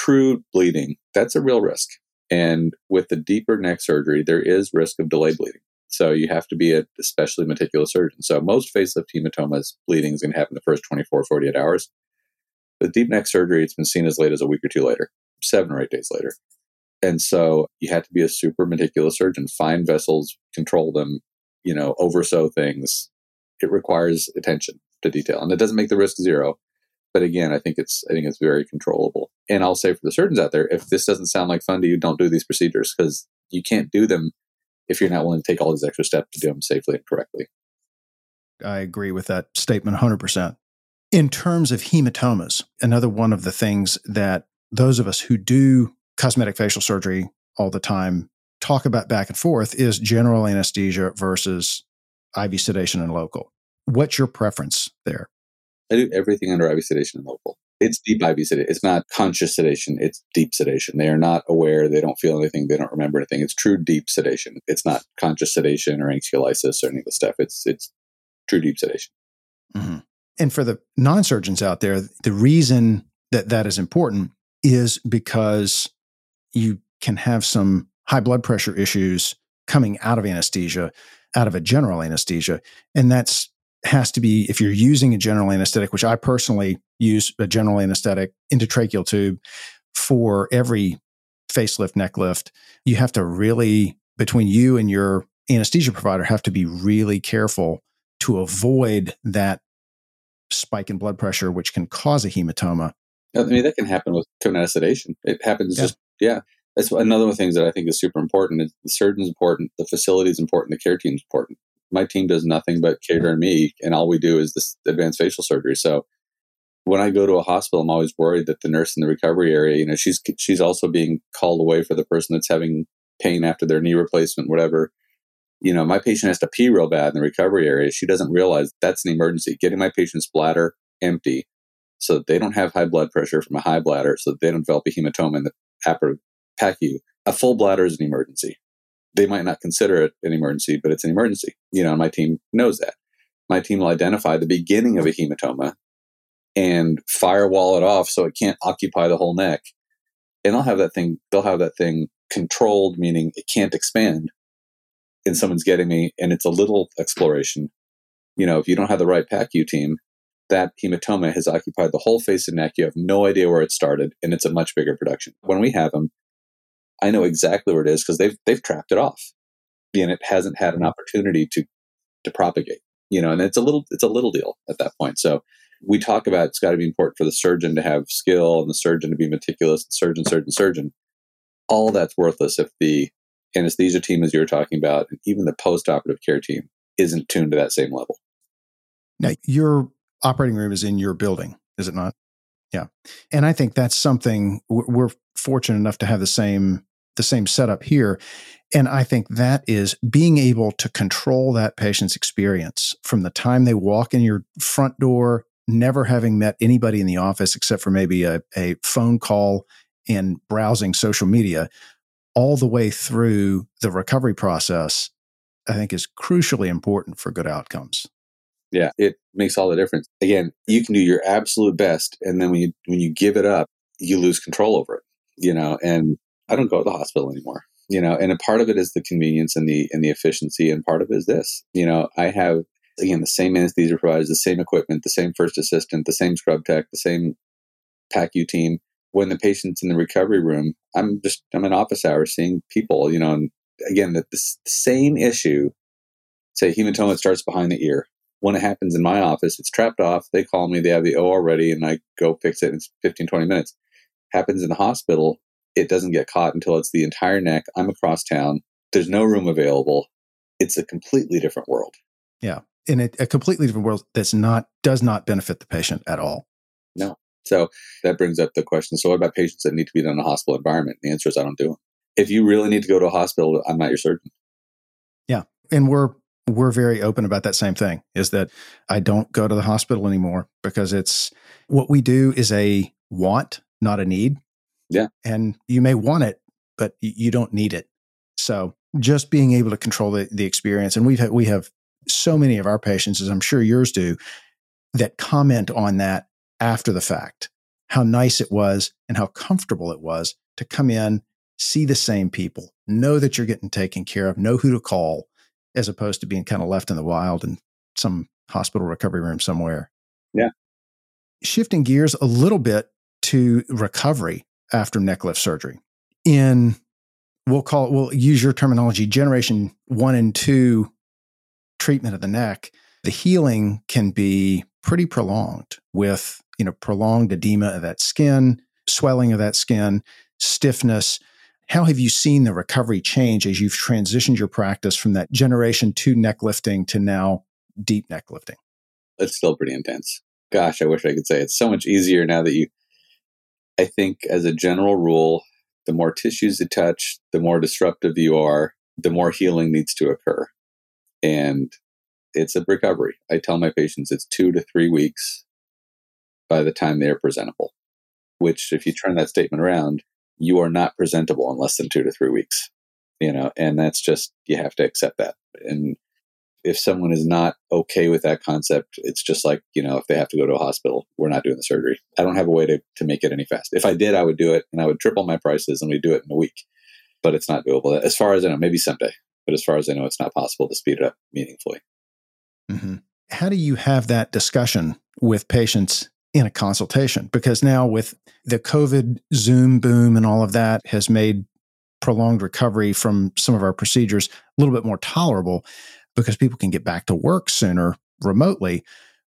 Speaker 2: true bleeding, that's a real risk. And with the deeper neck surgery, there is risk of delayed bleeding. So you have to be a especially meticulous surgeon. So most facelift hematomas, bleeding is going to happen the first 24, 48 hours. The deep neck surgery, it's been seen as late as a week or two later, seven or eight days later. And so you had to be a super meticulous surgeon, find vessels, control them, you know, oversew things. It requires attention to detail. And it doesn't make the risk zero. But again, I think it's I think it's very controllable. And I'll say for the surgeons out there, if this doesn't sound like fun to you, don't do these procedures because you can't do them if you're not willing to take all these extra steps to do them safely and correctly.
Speaker 1: I agree with that statement 100%. In terms of hematomas, another one of the things that those of us who do cosmetic facial surgery all the time talk about back and forth is general anesthesia versus IV sedation and local. What's your preference there?
Speaker 2: I do everything under IV sedation and local. It's deep IV sedation. It's not conscious sedation. It's deep sedation. They are not aware. They don't feel anything. They don't remember anything. It's true deep sedation. It's not conscious sedation or anxiolysis or any of the stuff. It's it's true deep sedation.
Speaker 1: Mm-hmm. And for the non surgeons out there, the reason that that is important is because you can have some high blood pressure issues coming out of anesthesia, out of a general anesthesia. And that's has to be if you're using a general anesthetic, which I personally use a general anesthetic intratracheal tube for every facelift, neck lift, you have to really, between you and your anesthesia provider, have to be really careful to avoid that spike in blood pressure, which can cause a hematoma.
Speaker 2: I mean, that can happen with coming sedation. It happens yeah. just, yeah. That's another one of the things that I think is super important. Is the surgeon's important, the facility is important, the care team is important. My team does nothing but cater me, and all we do is this advanced facial surgery. So when I go to a hospital, I'm always worried that the nurse in the recovery area, you know, she's she's also being called away for the person that's having pain after their knee replacement, whatever you know, my patient has to pee real bad in the recovery area. She doesn't realize that's an emergency. Getting my patient's bladder empty so that they don't have high blood pressure from a high bladder, so that they don't develop a hematoma in the upper PACU. A full bladder is an emergency. They might not consider it an emergency, but it's an emergency. You know, my team knows that. My team will identify the beginning of a hematoma and firewall it off so it can't occupy the whole neck. And they'll have that thing, they'll have that thing controlled, meaning it can't expand and someone's getting me and it's a little exploration, you know, if you don't have the right PACU team, that hematoma has occupied the whole face and neck. You have no idea where it started, and it's a much bigger production. When we have them, I know exactly where it is because they've they've trapped it off, and it hasn't had an mm-hmm. opportunity to to propagate. You know, and it's a little it's a little deal at that point. So we talk about it's got to be important for the surgeon to have skill and the surgeon to be meticulous, surgeon, surgeon, surgeon. All that's worthless if the anesthesia team, as you were talking about, and even the post-operative care team isn't tuned to that same level.
Speaker 1: Now, your operating room is in your building, is it not? Yeah, and I think that's something we're fortunate enough to have the same the same setup here. And I think that is being able to control that patient's experience from the time they walk in your front door, never having met anybody in the office except for maybe a, a phone call and browsing social media, all the way through the recovery process, I think is crucially important for good outcomes.
Speaker 2: Yeah, it makes all the difference. Again, you can do your absolute best, and then when you when you give it up, you lose control over it. You know, and I don't go to the hospital anymore. You know, and a part of it is the convenience and the and the efficiency, and part of it is this. You know, I have again the same anesthesia providers, the same equipment, the same first assistant, the same scrub tech, the same PACU team when the patient's in the recovery room, I'm just I'm in office hours seeing people, you know, and again the, the same issue. Say hematoma starts behind the ear. When it happens in my office, it's trapped off. They call me, they have the OR ready, and I go fix it It's 15, 20 minutes. Happens in the hospital, it doesn't get caught until it's the entire neck. I'm across town. There's no room available. It's a completely different world.
Speaker 1: Yeah. In a, a completely different world that's not does not benefit the patient at all.
Speaker 2: No. So that brings up the question. So what about patients that need to be done in a hospital environment? The answer is I don't do them. If you really need to go to a hospital, I'm not your surgeon.
Speaker 1: Yeah. And we're we're very open about that same thing is that I don't go to the hospital anymore because it's what we do is a want, not a need.
Speaker 2: Yeah.
Speaker 1: And you may want it, but you don't need it. So just being able to control the, the experience. And we've had, we have so many of our patients, as I'm sure yours do, that comment on that after the fact how nice it was and how comfortable it was to come in, see the same people, know that you're getting taken care of, know who to call, as opposed to being kind of left in the wild in some hospital recovery room somewhere.
Speaker 2: Yeah.
Speaker 1: Shifting gears a little bit to recovery after neck lift surgery. In we'll call it, we'll use your terminology, generation one and two treatment of the neck, the healing can be pretty prolonged with, you know, prolonged edema of that skin, swelling of that skin, stiffness. How have you seen the recovery change as you've transitioned your practice from that generation two neck lifting to now deep neck lifting?
Speaker 2: It's still pretty intense. Gosh, I wish I could say it's so much easier now that you I think as a general rule, the more tissues you touch, the more disruptive you are, the more healing needs to occur. And it's a recovery. I tell my patients it's two to three weeks by the time they're presentable, which, if you turn that statement around, you are not presentable in less than two to three weeks. You know, and that's just, you have to accept that. And if someone is not okay with that concept, it's just like, you know, if they have to go to a hospital, we're not doing the surgery. I don't have a way to, to make it any fast. If I did, I would do it and I would triple my prices and we'd do it in a week. But it's not doable. As far as I know, maybe someday. But as far as I know, it's not possible to speed it up meaningfully.
Speaker 1: Mm-hmm. How do you have that discussion with patients in a consultation? Because now with the COVID Zoom boom and all of that has made prolonged recovery from some of our procedures a little bit more tolerable because people can get back to work sooner remotely.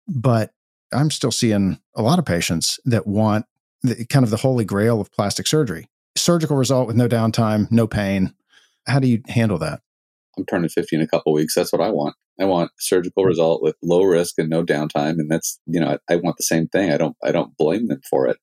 Speaker 1: But I'm still seeing a lot of patients that want the, kind of the holy grail of plastic surgery surgical result with no downtime, no pain. How do you handle that?
Speaker 2: I'm turning 50 in a couple weeks. That's what I want. I want surgical hmm. result with low risk and no downtime. And that's, you know, I, I want the same thing. I don't, I don't blame them for it.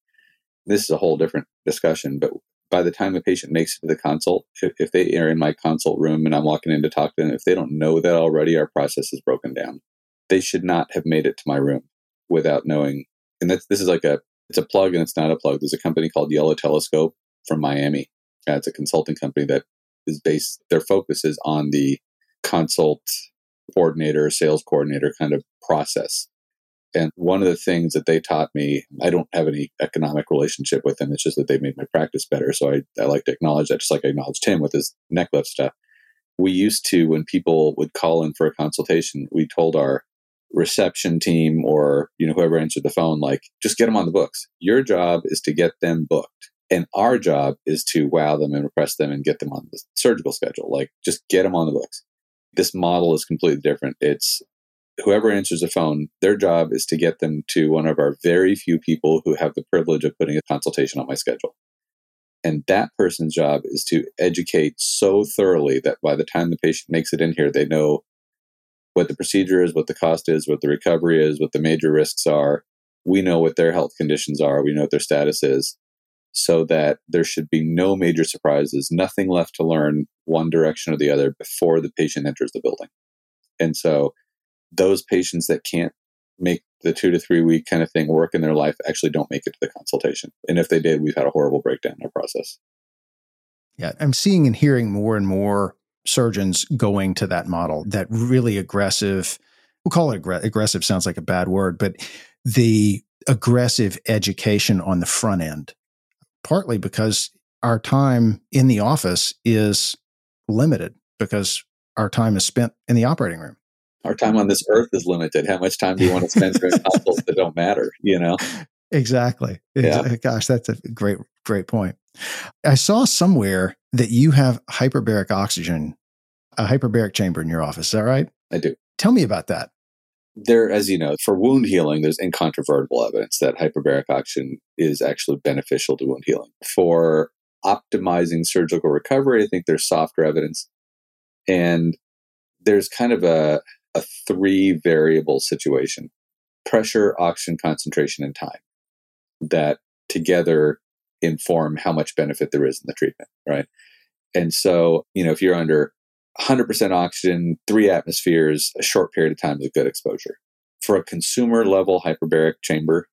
Speaker 2: This is a whole different discussion, but by the time a patient makes it to the consult, if, if, they are in my consult room and I'm walking in to talk to them, if they don't know that already, our process is broken down. They should not have made it to my room without knowing. And that's, this is like a, it's a plug and it's not a plug. There's a company called Yellow Telescope from Miami. Uh, it's a consulting company that is based, their focus is on the consult coordinator, sales coordinator kind of process. And one of the things that they taught me, I don't have any economic relationship with them. It's just that they made my practice better. So I, I like to acknowledge that, just like I acknowledged him with his neck lift stuff. We used to, when people would call in for a consultation, we told our reception team or you know whoever answered the phone, like, just get them on the books. Your job is to get them booked. And our job is to wow them and impress them and get them on the surgical schedule. Like, just get them on the books. This model is completely different. It's whoever answers the phone, their job is to get them to one of our very few people who have the privilege of putting a consultation on my schedule. And that person's job is to educate so thoroughly that by the time the patient makes it in here, they know what the procedure is, what the cost is, what the recovery is, what the major risks are. We know what their health conditions are. We know what their status is so that there should be no major surprises, nothing left to learn one direction or the other before the patient enters the building. And so those patients that can't make the two to three week kind of thing work in their life actually don't make it to the consultation. And if they did, we've had a horrible breakdown in our process.
Speaker 1: Yeah, I'm seeing and hearing more and more surgeons going to that model, that really aggressive, we'll call it aggr- aggressive, sounds like a bad word, but the aggressive education on the front end, partly because our time in the office is limited because our time is spent in the operating room
Speaker 2: our time on this earth is limited. How much time do you want to spend doing consults that don't matter? You know?
Speaker 1: Exactly. Yeah. Eh, gosh, that's a great, great point. I saw somewhere that you have hyperbaric oxygen, a hyperbaric chamber in your office. Is that right?
Speaker 2: I do.
Speaker 1: Tell me about that.
Speaker 2: There, as you know, for wound healing, there's incontrovertible evidence that hyperbaric oxygen is actually beneficial to wound healing. For optimizing surgical recovery, I think there's softer evidence. And there's kind of a a three variable situation pressure, oxygen concentration, and time that together inform how much benefit there is in the treatment, right? And so, you know, if you're under 100% oxygen, three atmospheres, a short period of time is a good exposure. For a consumer level hyperbaric chamber,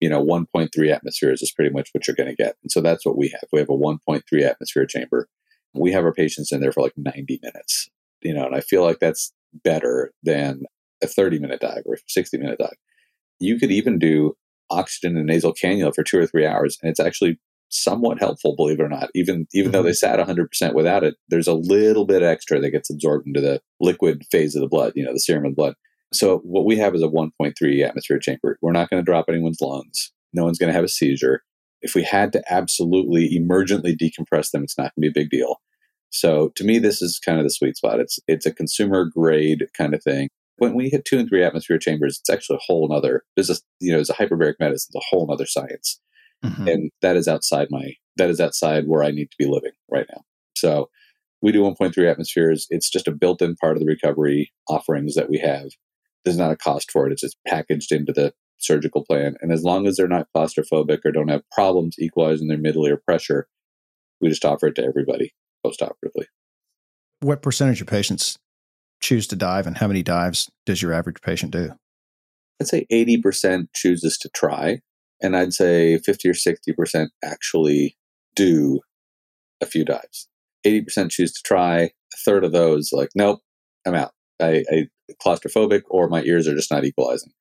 Speaker 2: you know, 1.3 atmospheres is pretty much what you're going to get. And so that's what we have. We have a 1.3 atmosphere chamber. We have our patients in there for like 90 minutes, you know, and I feel like that's better than a 30 minute dive or a 60 minute dive. You could even do oxygen and nasal cannula for two or three hours, and it's actually somewhat helpful, believe it or not. Even even mm-hmm. though they sat 100% without it, there's a little bit extra that gets absorbed into the liquid phase of the blood, you know, the serum of the blood. So what we have is a 1.3 atmosphere chamber. We're not going to drop anyone's lungs. No one's going to have a seizure. If we had to absolutely emergently decompress them, it's not going to be a big deal. So to me, this is kind of the sweet spot. It's it's a consumer grade kind of thing. When we hit two and three atmosphere chambers, it's actually a whole nother. There's a you know, it's a hyperbaric medicine, it's a whole other science, mm-hmm. and that is outside my that is outside where I need to be living right now. So we do 1.3 atmospheres. It's just a built-in part of the recovery offerings that we have. There's not a cost for it. It's just packaged into the surgical plan. And as long as they're not claustrophobic or don't have problems equalizing their middle ear pressure, we just offer it to everybody postoperatively.
Speaker 1: What percentage of patients choose to dive, and how many dives does your average patient do?
Speaker 2: I'd say 80% chooses to try, and I'd say 50 or 60% actually do a few dives. 80% choose to try. A third of those, like, nope, I'm out. I, I claustrophobic or my ears are just not equalizing.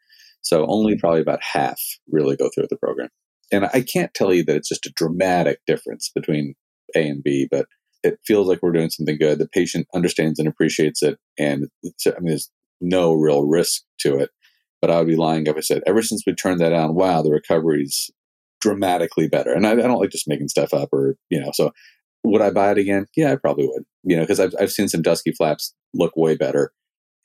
Speaker 2: So only probably about half really go through the program. And I can't tell you that it's just a dramatic difference between A and B, but it feels like we're doing something good. The patient understands and appreciates it. And I mean, there's no real risk to it. But I would be lying if I said, ever since we turned that on, wow, the recovery's dramatically better. And I, I don't like just making stuff up or, you know, so would I buy it again? Yeah, I probably would, you know, because I've, I've seen some dusky flaps look way better.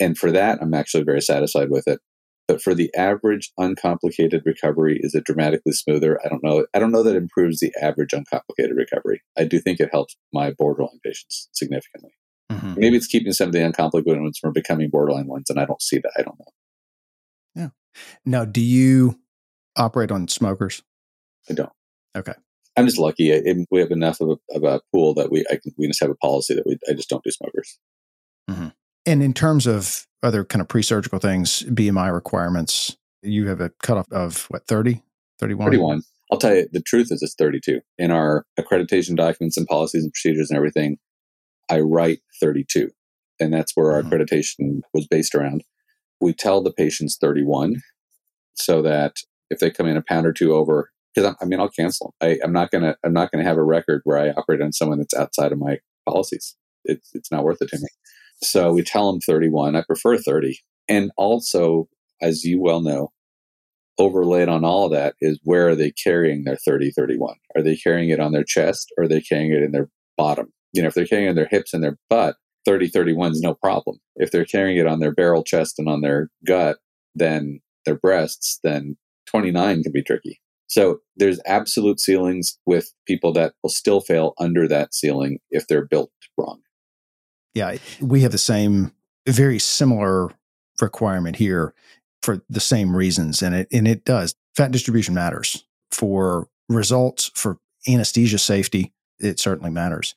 Speaker 2: And for that, I'm actually very satisfied with it. But for the average uncomplicated recovery, is it dramatically smoother? I don't know. I don't know that improves the average uncomplicated recovery. I do think it helps my borderline patients significantly. Mm-hmm. Maybe it's keeping some of the uncomplicated ones from becoming borderline ones, and I don't see that. I don't know.
Speaker 1: Yeah. Now, do you operate on smokers?
Speaker 2: I don't.
Speaker 1: Okay.
Speaker 2: I'm just lucky. I, we have enough of a, of a pool that we I can, we just have a policy that we I just don't do smokers.
Speaker 1: Mm-hmm. And in terms of other kind of pre-surgical things, BMI requirements, you have a cutoff of what, 30, 31?
Speaker 2: 31. I'll tell you, the truth is it's 32. In our accreditation documents and policies and procedures and everything, I write 32. And that's where our mm-hmm. accreditation was based around. We tell the patients 31 so that if they come in a pound or two over, because I mean, I'll cancel. I, I'm not gonna. I'm not gonna have a record where I operate on someone that's outside of my policies. It's it's not worth it to me. So we tell them 31. I prefer 30. And also, as you well know, overlaid on all of that is where are they carrying their 30 31? Are they carrying it on their chest or are they carrying it in their bottom? You know, if they're carrying it in their hips and their butt, 30 31 is no problem. If they're carrying it on their barrel chest and on their gut, then their breasts, then 29 can be tricky. So there's absolute ceilings with people that will still fail under that ceiling if they're built wrong.
Speaker 1: Yeah, we have the same, very similar requirement here for the same reasons, and it and it does. Fat distribution matters for results for anesthesia safety. It certainly matters.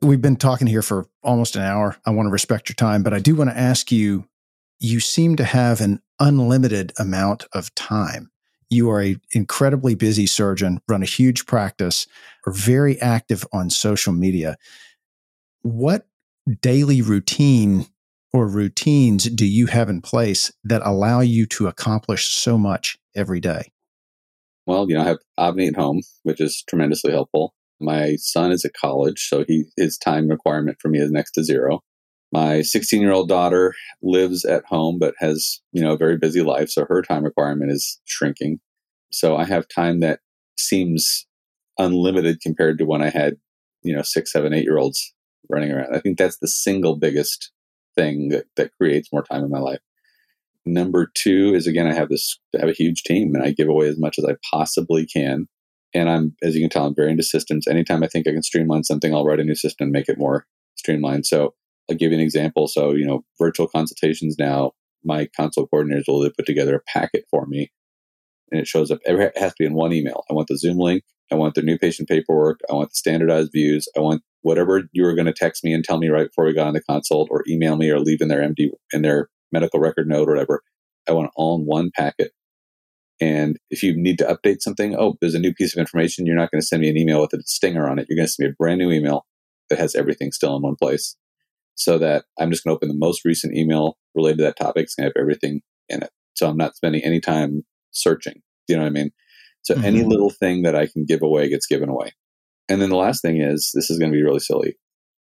Speaker 1: We've been talking here for almost an hour. I want to respect your time, but I do want to ask you. You seem to have an unlimited amount of time. You are an incredibly busy surgeon, run a huge practice, are very active on social media. What daily routine or routines do you have in place that allow you to accomplish so much every day?
Speaker 2: Well, you know, I have Avni at home, which is tremendously helpful. My son is at college, so he his time requirement for me is next to zero. My 16 year old daughter lives at home, but has you know a very busy life, so her time requirement is shrinking. So I have time that seems unlimited compared to when I had you know six, seven, eight year olds running around. I think that's the single biggest thing that, that creates more time in my life. Number two is again, I have this, I have a huge team and I give away as much as I possibly can. And I'm, as you can tell, I'm very into systems. Anytime I think I can streamline something, I'll write a new system and make it more streamlined. So I'll give you an example. So, you know, virtual consultations now, my consult coordinators will put together a packet for me and it shows up. It has to be in one email. I want the Zoom link. I want the new patient paperwork. I want the standardized views. I want whatever you were going to text me and tell me right before we got on the consult or email me or leave in their MD in their medical record note or whatever. I want it all in one packet. And if you need to update something, oh, there's a new piece of information. You're not going to send me an email with a stinger on it. You're going to send me a brand new email that has everything still in one place so that I'm just going to open the most recent email related to that topic. It's going to have everything in it. So I'm not spending any time searching. You know what I mean? So mm-hmm. any little thing that I can give away gets given away. And then the last thing is this is going to be really silly.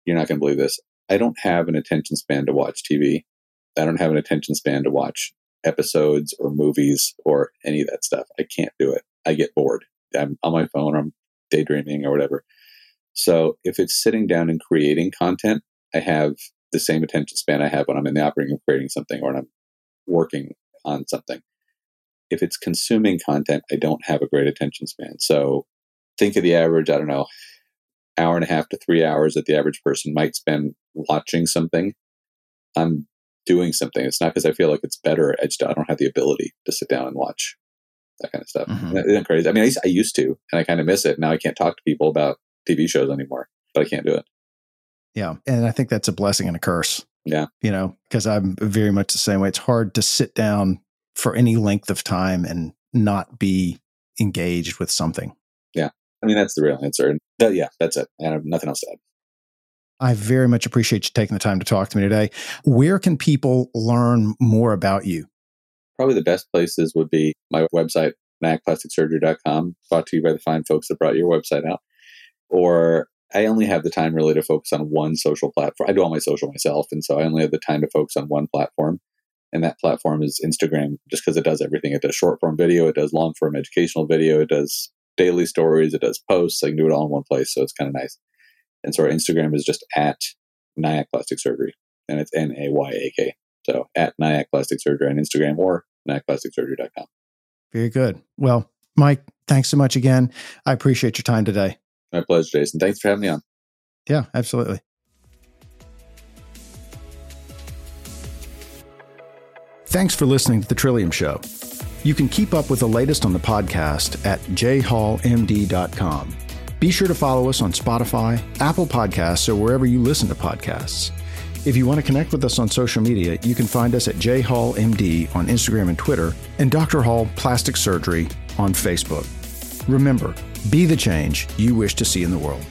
Speaker 2: You're not going to believe this. I don't have an attention span to watch TV. I don't have an attention span to watch episodes or movies or any of that stuff. I can't do it. I get bored. I'm on my phone, or I'm daydreaming or whatever. So if it's sitting down and creating content, I have the same attention span I have when I'm in the operating room creating something or when I'm working on something. If it's consuming content, I don't have a great attention span. So think of the average, I don't know, hour and a half to three hours that the average person might spend watching something. I'm doing something. It's not because I feel like it's better. I just I don't have the ability to sit down and watch that kind of stuff. Mm-hmm. Isn't crazy? I mean, I used, I used to, and I kind of miss it. Now I can't talk to people about TV shows anymore, but I can't do it.
Speaker 1: Yeah. And I think that's a blessing and a curse.
Speaker 2: Yeah.
Speaker 1: You know, because I'm very much the same way. It's hard to sit down for any length of time and not be engaged with something.
Speaker 2: Yeah. I mean, that's the real answer. That, yeah, that's it. I have nothing else to add.
Speaker 1: I very much appreciate you taking the time to talk to me today. Where can people learn more about you?
Speaker 2: Probably the best places would be my website, nayakplasticsurgery.com, brought to you by the fine folks that brought your website out. Or I only have the time really to focus on one social platform. I do all my social myself, and so I only have the time to focus on one platform. And that platform is Instagram, just because it does everything. It does short form video, it does long form educational video, it does daily stories, it does posts. I can do it all in one place, so it's kind of nice. And so our Instagram is just at Nayak Plastic Surgery, and it's N A Y A K. So at Nayak Plastic Surgery on Instagram or nayakplasticsurgery.com.
Speaker 1: Very good. Well, Mike, thanks so much again. I appreciate your time today.
Speaker 2: My pleasure, Jason. Thanks for having me on.
Speaker 1: Yeah, absolutely. Thanks for listening to The Trillium Show. You can keep up with the latest on the podcast at jhallmd.com. Be sure to follow us on Spotify, Apple Podcasts, or wherever you listen to podcasts. If you want to connect with us on social media, you can find us at jhallmd on Instagram and Twitter, and Dr. Hall Plastic Surgery on Facebook. Remember, be the change you wish to see in the world.